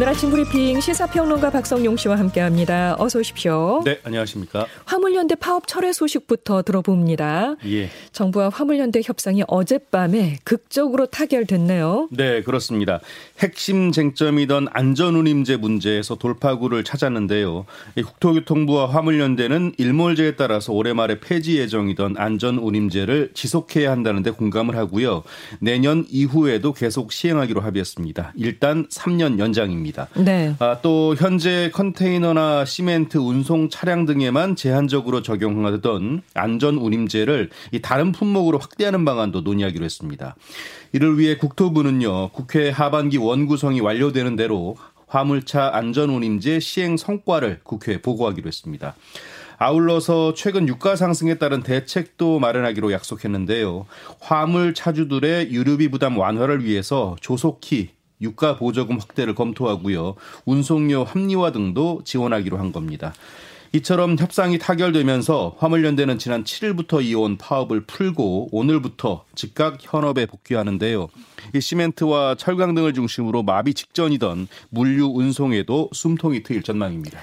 오늘 아침 브리핑 시사평론가 박성용 씨와 함께합니다. 어서 오십시오. 네, 안녕하십니까. 화물연대 파업 철회 소식부터 들어봅니다. 예. 정부와 화물연대 협상이 어젯밤에 극적으로 타결됐네요. 네, 그렇습니다. 핵심 쟁점이던 안전운임제 문제에서 돌파구를 찾았는데요. 국토교통부와 화물연대는 일몰제에 따라서 올해 말에 폐지 예정이던 안전운임제를 지속해야 한다는데 공감을 하고요. 내년 이후에도 계속 시행하기로 합의했습니다. 일단 3년 연장입니다. 있습니다. 네. 아, 또 현재 컨테이너나 시멘트 운송 차량 등에만 제한적으로 적용하던 안전 운임제를 이 다른 품목으로 확대하는 방안도 논의하기로 했습니다. 이를 위해 국토부는요 국회 하반기 원구성이 완료되는 대로 화물차 안전 운임제 시행 성과를 국회에 보고하기로 했습니다. 아울러서 최근 유가 상승에 따른 대책도 마련하기로 약속했는데요. 화물 차주들의 유류비 부담 완화를 위해서 조속히 유가 보조금 확대를 검토하고요. 운송료 합리화 등도 지원하기로 한 겁니다. 이처럼 협상이 타결되면서 화물연대는 지난 7일부터 이어온 파업을 풀고 오늘부터 즉각 현업에 복귀하는데요. 이 시멘트와 철강 등을 중심으로 마비 직전이던 물류 운송에도 숨통이 트일 전망입니다.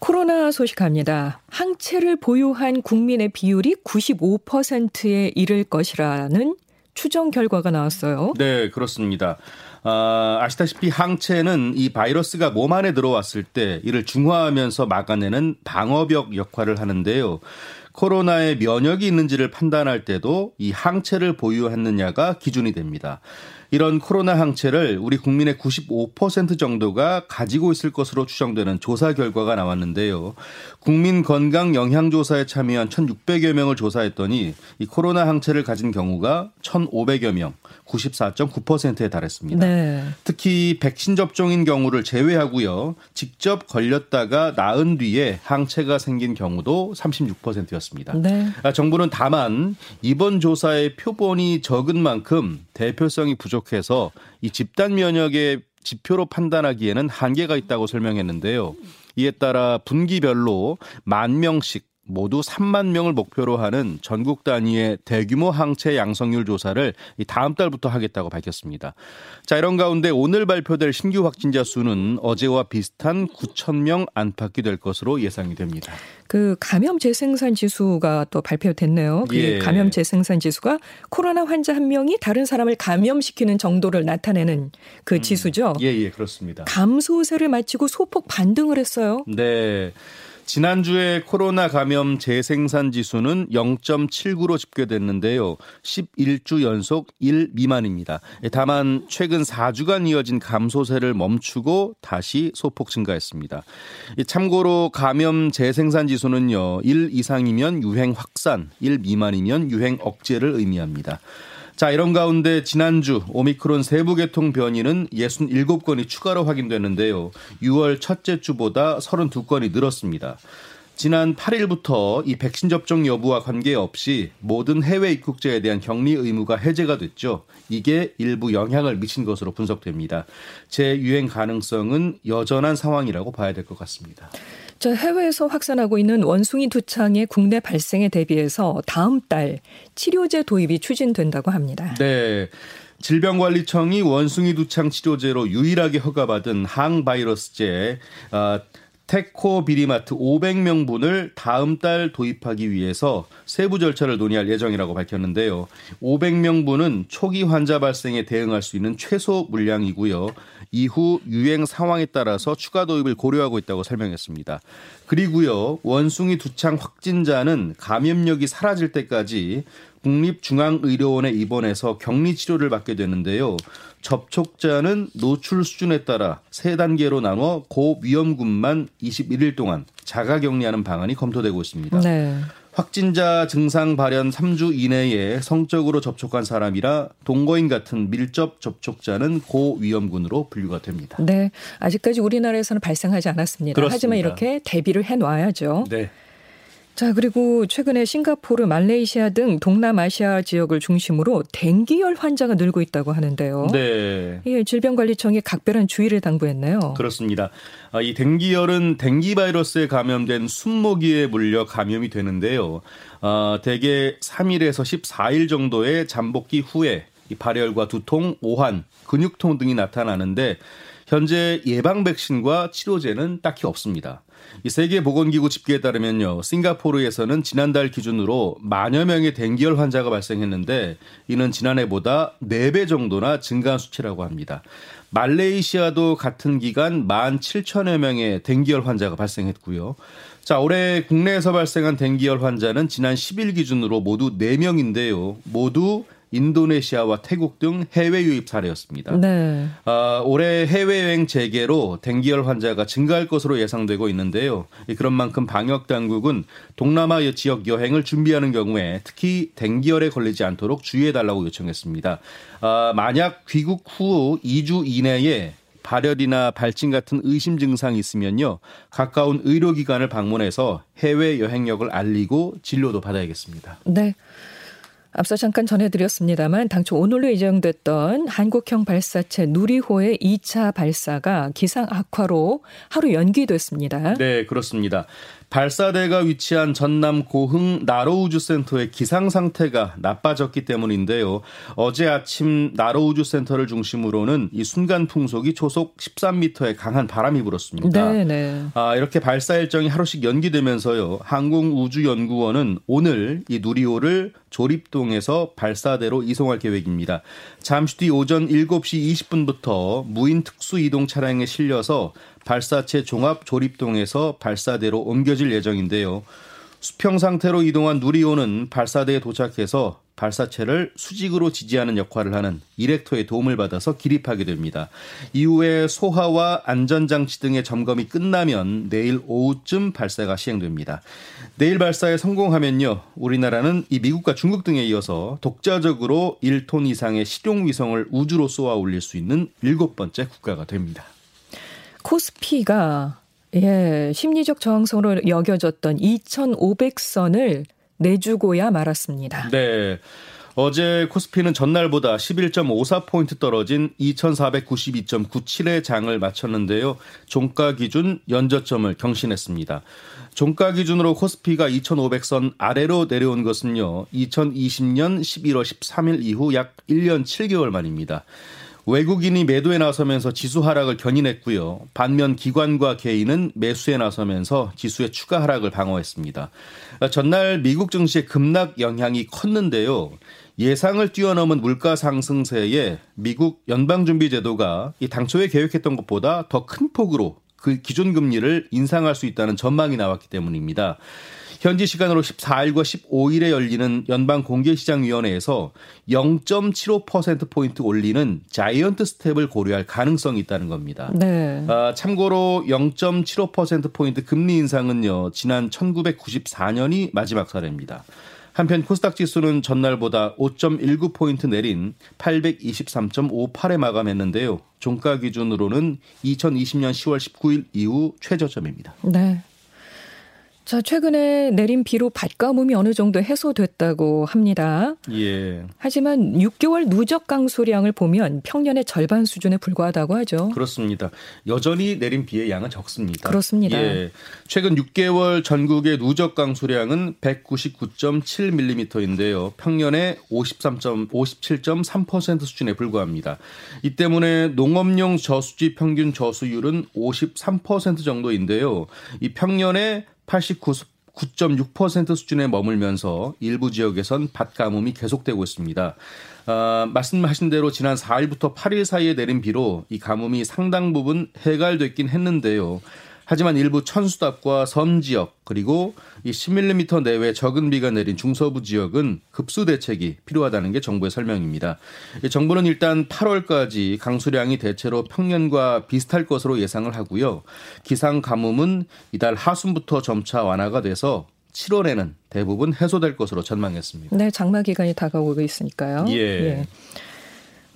코로나 소식합니다. 항체를 보유한 국민의 비율이 95%에 이를 것이라는 추정 결과가 나왔어요. 네, 그렇습니다. 아, 아시다시피 항체는 이 바이러스가 몸 안에 들어왔을 때 이를 중화하면서 막아내는 방어벽 역할을 하는데요. 코로나에 면역이 있는지를 판단할 때도 이 항체를 보유했느냐가 기준이 됩니다. 이런 코로나 항체를 우리 국민의 95% 정도가 가지고 있을 것으로 추정되는 조사 결과가 나왔는데요. 국민 건강 영향 조사에 참여한 1,600여 명을 조사했더니 이 코로나 항체를 가진 경우가 1,500여 명, 94.9%에 달했습니다. 네. 특히 백신 접종인 경우를 제외하고요. 직접 걸렸다가 나은 뒤에 항체가 생긴 경우도 36%였습니다. 네. 아, 정부는 다만 이번 조사의 표본이 적은 만큼 대표성이 부족 해서 이 집단 면역의 지표로 판단하기에는 한계가 있다고 설명했는데요. 이에 따라 분기별로 만 명씩 모두 3만 명을 목표로 하는 전국 단위의 대규모 항체 양성률 조사를 다음 달부터 하겠다고 밝혔습니다. 자, 이런 가운데 오늘 발표될 신규 확진자 수는 어제와 비슷한 9천 명 안팎이 될 것으로 예상이 됩니다. 그 감염 재생산 지수가 또 발표됐네요. 그 예. 감염 재생산 지수가 코로나 환자 한 명이 다른 사람을 감염시키는 정도를 나타내는 그 음. 지수죠. 예, 예, 그렇습니다. 감소세를 마치고 소폭 반등을 했어요. 네. 지난주에 코로나 감염 재생산 지수는 0.79로 집계됐는데요. 11주 연속 1 미만입니다. 다만 최근 4주간 이어진 감소세를 멈추고 다시 소폭 증가했습니다. 참고로 감염 재생산 지수는요. 1 이상이면 유행 확산, 1 미만이면 유행 억제를 의미합니다. 자, 이런 가운데 지난주 오미크론 세부 계통 변이는 67건이 추가로 확인됐는데요. 6월 첫째 주보다 32건이 늘었습니다. 지난 8일부터 이 백신 접종 여부와 관계없이 모든 해외 입국자에 대한 격리 의무가 해제가 됐죠. 이게 일부 영향을 미친 것으로 분석됩니다. 재유행 가능성은 여전한 상황이라고 봐야 될 것 같습니다. 저 해외에서 확산하고 있는 원숭이 두창의 국내 발생에 대비해서 다음 달 치료제 도입이 추진된다고 합니다. 네. 질병관리청이 원숭이 두창 치료제로 유일하게 허가받은 항바이러스제 어, 테코 비리마트 500명분을 다음 달 도입하기 위해서 세부 절차를 논의할 예정이라고 밝혔는데요. 500명분은 초기 환자 발생에 대응할 수 있는 최소 물량이고요. 이후 유행 상황에 따라서 추가 도입을 고려하고 있다고 설명했습니다. 그리고요. 원숭이 두창 확진자는 감염력이 사라질 때까지 국립중앙의료원에 입원해서 격리 치료를 받게 되는데요. 접촉자는 노출 수준에 따라 세 단계로 나눠 고위험군만 21일 동안 자가 격리하는 방안이 검토되고 있습니다. 네. 확진자 증상 발현 3주 이내에 성적으로 접촉한 사람이라 동거인 같은 밀접 접촉자는 고위험군으로 분류가 됩니다. 네. 아직까지 우리나라에서는 발생하지 않았습니다. 그렇습니다. 하지만 이렇게 대비를 해 놔야죠. 네. 자, 그리고 최근에 싱가포르, 말레이시아 등 동남아시아 지역을 중심으로 댕기열 환자가 늘고 있다고 하는데요. 네. 예, 질병관리청이 각별한 주의를 당부했네요. 그렇습니다. 아, 이 댕기열은 댕기 바이러스에 감염된 순모기에 물려 감염이 되는데요. 어, 대개 3일에서 14일 정도의 잠복기 후에 이 발열과 두통, 오한, 근육통 등이 나타나는데 현재 예방 백신과 치료제는 딱히 없습니다. 이 세계보건기구 집계에 따르면요, 싱가포르에서는 지난달 기준으로 만여 명의 댕기열 환자가 발생했는데 이는 지난해보다 4배 정도나 증가한 수치라고 합니다. 말레이시아도 같은 기간 1만 7천여 명의 댕기열 환자가 발생했고요. 자, 올해 국내에서 발생한 댕기열 환자는 지난 10일 기준으로 모두 4명인데요. 모두 인도네시아와 태국 등 해외 유입 사례였습니다. 네. 아, 올해 해외여행 재개로 댕기열 환자가 증가할 것으로 예상되고 있는데요. 그런 만큼 방역 당국은 동남아 지역 여행을 준비하는 경우에 특히 댕기열에 걸리지 않도록 주의해 달라고 요청했습니다. 아, 만약 귀국 후 2주 이내에 발열이나 발진 같은 의심 증상이 있으면요. 가까운 의료기관을 방문해서 해외 여행력을 알리고 진료도 받아야겠습니다. 네. 앞서 잠깐 전해드렸습니다만 당초 오늘로 예정됐던 한국형 발사체 누리호의 2차 발사가 기상 악화로 하루 연기됐습니다. 네, 그렇습니다. 발사대가 위치한 전남 고흥 나로우주센터의 기상 상태가 나빠졌기 때문인데요. 어제 아침 나로우주센터를 중심으로는 이 순간 풍속이 초속 13m의 강한 바람이 불었습니다. 네, 네. 아, 이렇게 발사 일정이 하루씩 연기되면서요. 항공우주연구원은 오늘 이 누리호를 조립동에서 발사대로 이송할 계획입니다. 잠시 뒤 오전 7시 20분부터 무인 특수 이동 차량에 실려서 발사체 종합 조립동에서 발사대로 옮겨질 예정인데요. 수평 상태로 이동한 누리호는 발사대에 도착해서 발사체를 수직으로 지지하는 역할을 하는 이렉터의 도움을 받아서 기립하게 됩니다. 이후에 소하와 안전장치 등의 점검이 끝나면 내일 오후쯤 발사가 시행됩니다. 내일 발사에 성공하면요. 우리나라는 이 미국과 중국 등에 이어서 독자적으로 1톤 이상의 실용 위성을 우주로 쏘아 올릴 수 있는 일곱 번째 국가가 됩니다. 코스피가 예, 심리적 저항성으로 여겨졌던 2,500선을 내주고야 말았습니다. 네. 어제 코스피는 전날보다 11.54포인트 떨어진 2492.97의 장을 마쳤는데요. 종가 기준 연저점을 경신했습니다. 종가 기준으로 코스피가 2,500선 아래로 내려온 것은요. 2020년 11월 13일 이후 약 1년 7개월 만입니다. 외국인이 매도에 나서면서 지수 하락을 견인했고요. 반면 기관과 개인은 매수에 나서면서 지수의 추가 하락을 방어했습니다. 전날 미국 증시의 급락 영향이 컸는데요. 예상을 뛰어넘은 물가 상승세에 미국 연방준비제도가 이 당초에 계획했던 것보다 더 큰 폭으로 그 기존 금리를 인상할 수 있다는 전망이 나왔기 때문입니다. 현지 시간으로 14일과 15일에 열리는 연방 공개시장위원회에서 0.75%포인트 올리는 자이언트 스텝을 고려할 가능성이 있다는 겁니다. 네. 아, 참고로 0.75%포인트 금리 인상은요, 지난 1994년이 마지막 사례입니다. 한편 코스닥 지수는 전날보다 5.19포인트 내린 823.58에 마감했는데요. 종가 기준으로는 2020년 10월 19일 이후 최저점입니다. 네. 자, 최근에 내린 비로 밭가뭄이 어느 정도 해소됐다고 합니다. 예. 하지만 6개월 누적 강수량을 보면 평년의 절반 수준에 불과하다고 하죠. 그렇습니다. 여전히 내린 비의 양은 적습니다. 그렇습니다. 예. 최근 6개월 전국의 누적 강수량은 199.7mm인데요. 평년의 53.57.3% 수준에 불과합니다. 이 때문에 농업용 저수지 평균 저수율은 53% 정도인데요. 이 평년의 89.6% 수준에 머물면서 일부 지역에선 밭 가뭄이 계속되고 있습니다. 어, 말씀하신 대로 지난 4일부터 8일 사이에 내린 비로 이 가뭄이 상당 부분 해갈됐긴 했는데요. 하지만 일부 천수답과 섬 지역 그리고 이 10mm 내외 적은 비가 내린 중서부 지역은 급수 대책이 필요하다는 게 정부의 설명입니다. 정부는 일단 8월까지 강수량이 대체로 평년과 비슷할 것으로 예상을 하고요. 기상 가뭄은 이달 하순부터 점차 완화가 돼서 7월에는 대부분 해소될 것으로 전망했습니다. 네, 장마 기간이 다가오고 있으니까요. 예. 예.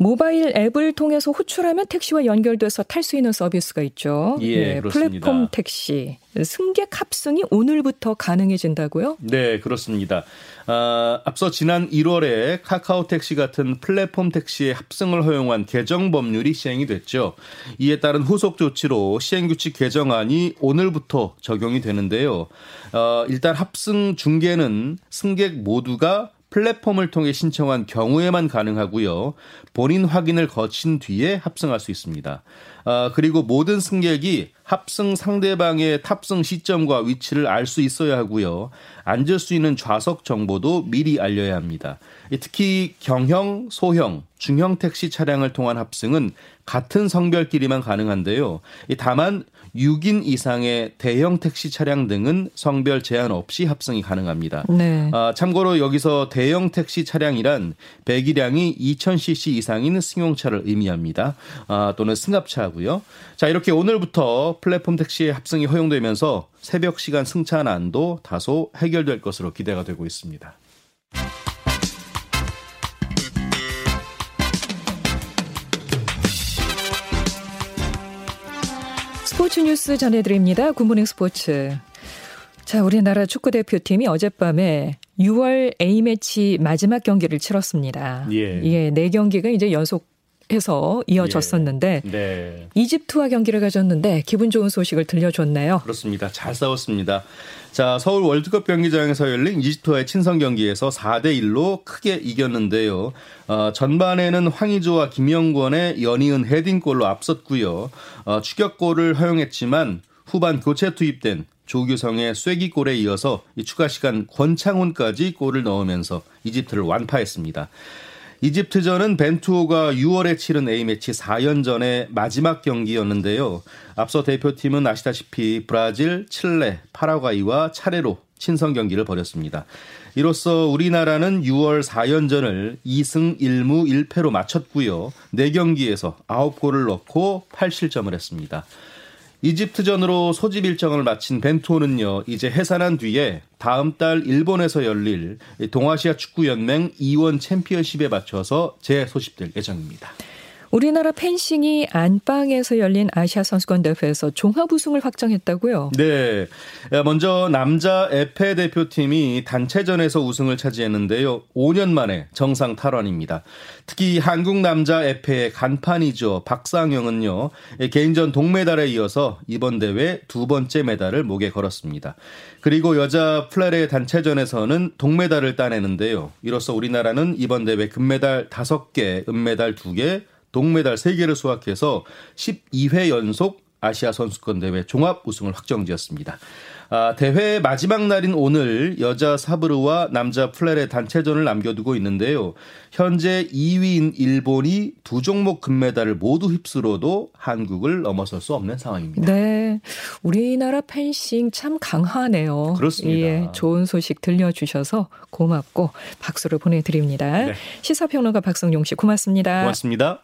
모바일 앱을 통해서 호출하면 택시와 연결돼서 탈 수 있는 서비스가 있죠. 예, 네, 플랫폼 택시 승객 합승이 오늘부터 가능해진다고요? 네, 그렇습니다. 아, 앞서 지난 1월에 카카오 택시 같은 플랫폼 택시의 합승을 허용한 개정 법률이 시행이 됐죠. 이에 따른 후속 조치로 시행규칙 개정안이 오늘부터 적용이 되는데요. 어, 일단 합승 중계는 승객 모두가 플랫폼을 통해 신청한 경우에만 가능하고요. 본인 확인을 거친 뒤에 합승할 수 있습니다. 아, 그리고 모든 승객이 합승 상대방의 탑승 시점과 위치를 알 수 있어야 하고요. 앉을 수 있는 좌석 정보도 미리 알려야 합니다. 특히 경형, 소형, 중형 택시 차량을 통한 합승은 같은 성별끼리만 가능한데요. 다만 6인 이상의 대형 택시 차량 등은 성별 제한 없이 합승이 가능합니다. 네. 아, 참고로 여기서 대형 택시 차량이란 배기량이 2,000cc 이상인 승용차를 의미합니다. 아, 또는 승합차 고요. 자 이렇게 오늘부터 플랫폼 택시의 합승이 허용되면서 새벽 시간 승차 난도 다소 해결될 것으로 기대가 되고 있습니다. 스포츠 뉴스 전해드립니다. 굿모닝 스포츠. 자, 우리나라 축구 대표팀이 어젯밤에 6월 A매치 마지막 경기를 치렀습니다. 예. 예, 네 경기가 이제 연속 해서 이어졌었는데 예. 네. 이집트와 경기를 가졌는데 기분 좋은 소식을 들려줬네요. 그렇습니다. 잘 싸웠습니다. 자, 서울 월드컵 경기장에서 열린 이집트와의 친선 경기에서 4대 1로 크게 이겼는데요. 어, 전반에는 황희조와 김영권의 연이은 헤딩골로 앞섰고요. 어, 추격골을 허용했지만 후반 교체 투입된 조규성의 쐐기골에 이어서 이 추가 시간 권창훈까지 골을 넣으면서 이집트를 완파했습니다. 이집트전은 벤투호가 6월에 치른 A매치 4연전의 마지막 경기였는데요. 앞서 대표팀은 아시다시피 브라질, 칠레, 파라과이와 차례로 친선 경기를 벌였습니다. 이로써 우리나라는 6월 4연전을 2승 1무 1패로 마쳤고요. 4경기에서 9골을 넣고 8실점을 했습니다. 이집트전으로 소집 일정을 마친 벤투호는요, 이제 해산한 뒤에 다음 달 일본에서 열릴 동아시아 축구연맹 이원 챔피언십에 맞춰서 재소집될 예정입니다. 우리나라 펜싱이 안방에서 열린 아시아 선수권 대회에서 종합 우승을 확정했다고요? 네. 먼저 남자 에페 대표팀이 단체전에서 우승을 차지했는데요. 5년 만에 정상 탈환입니다. 특히 한국 남자 에페의 간판이죠. 박상영은요. 개인전 동메달에 이어서 이번 대회 두 번째 메달을 목에 걸었습니다. 그리고 여자 플레레 단체전에서는 동메달을 따내는데요. 이로써 우리나라는 이번 대회 금메달 5개, 은메달 2개, 동메달 3개를 수확해서 12회 연속 아시아 선수권 대회 종합 우승을 확정지었습니다. 아, 대회 마지막 날인 오늘 여자 사브르와 남자 플레레 단체전을 남겨두고 있는데요. 현재 2위인 일본이 두 종목 금메달을 모두 휩쓸어도 한국을 넘어설 수 없는 상황입니다. 네. 우리나라 펜싱 참 강하네요. 그렇습니다. 예, 좋은 소식 들려주셔서 고맙고 박수를 보내드립니다. 네. 시사평론가 박성용 씨 고맙습니다. 고맙습니다.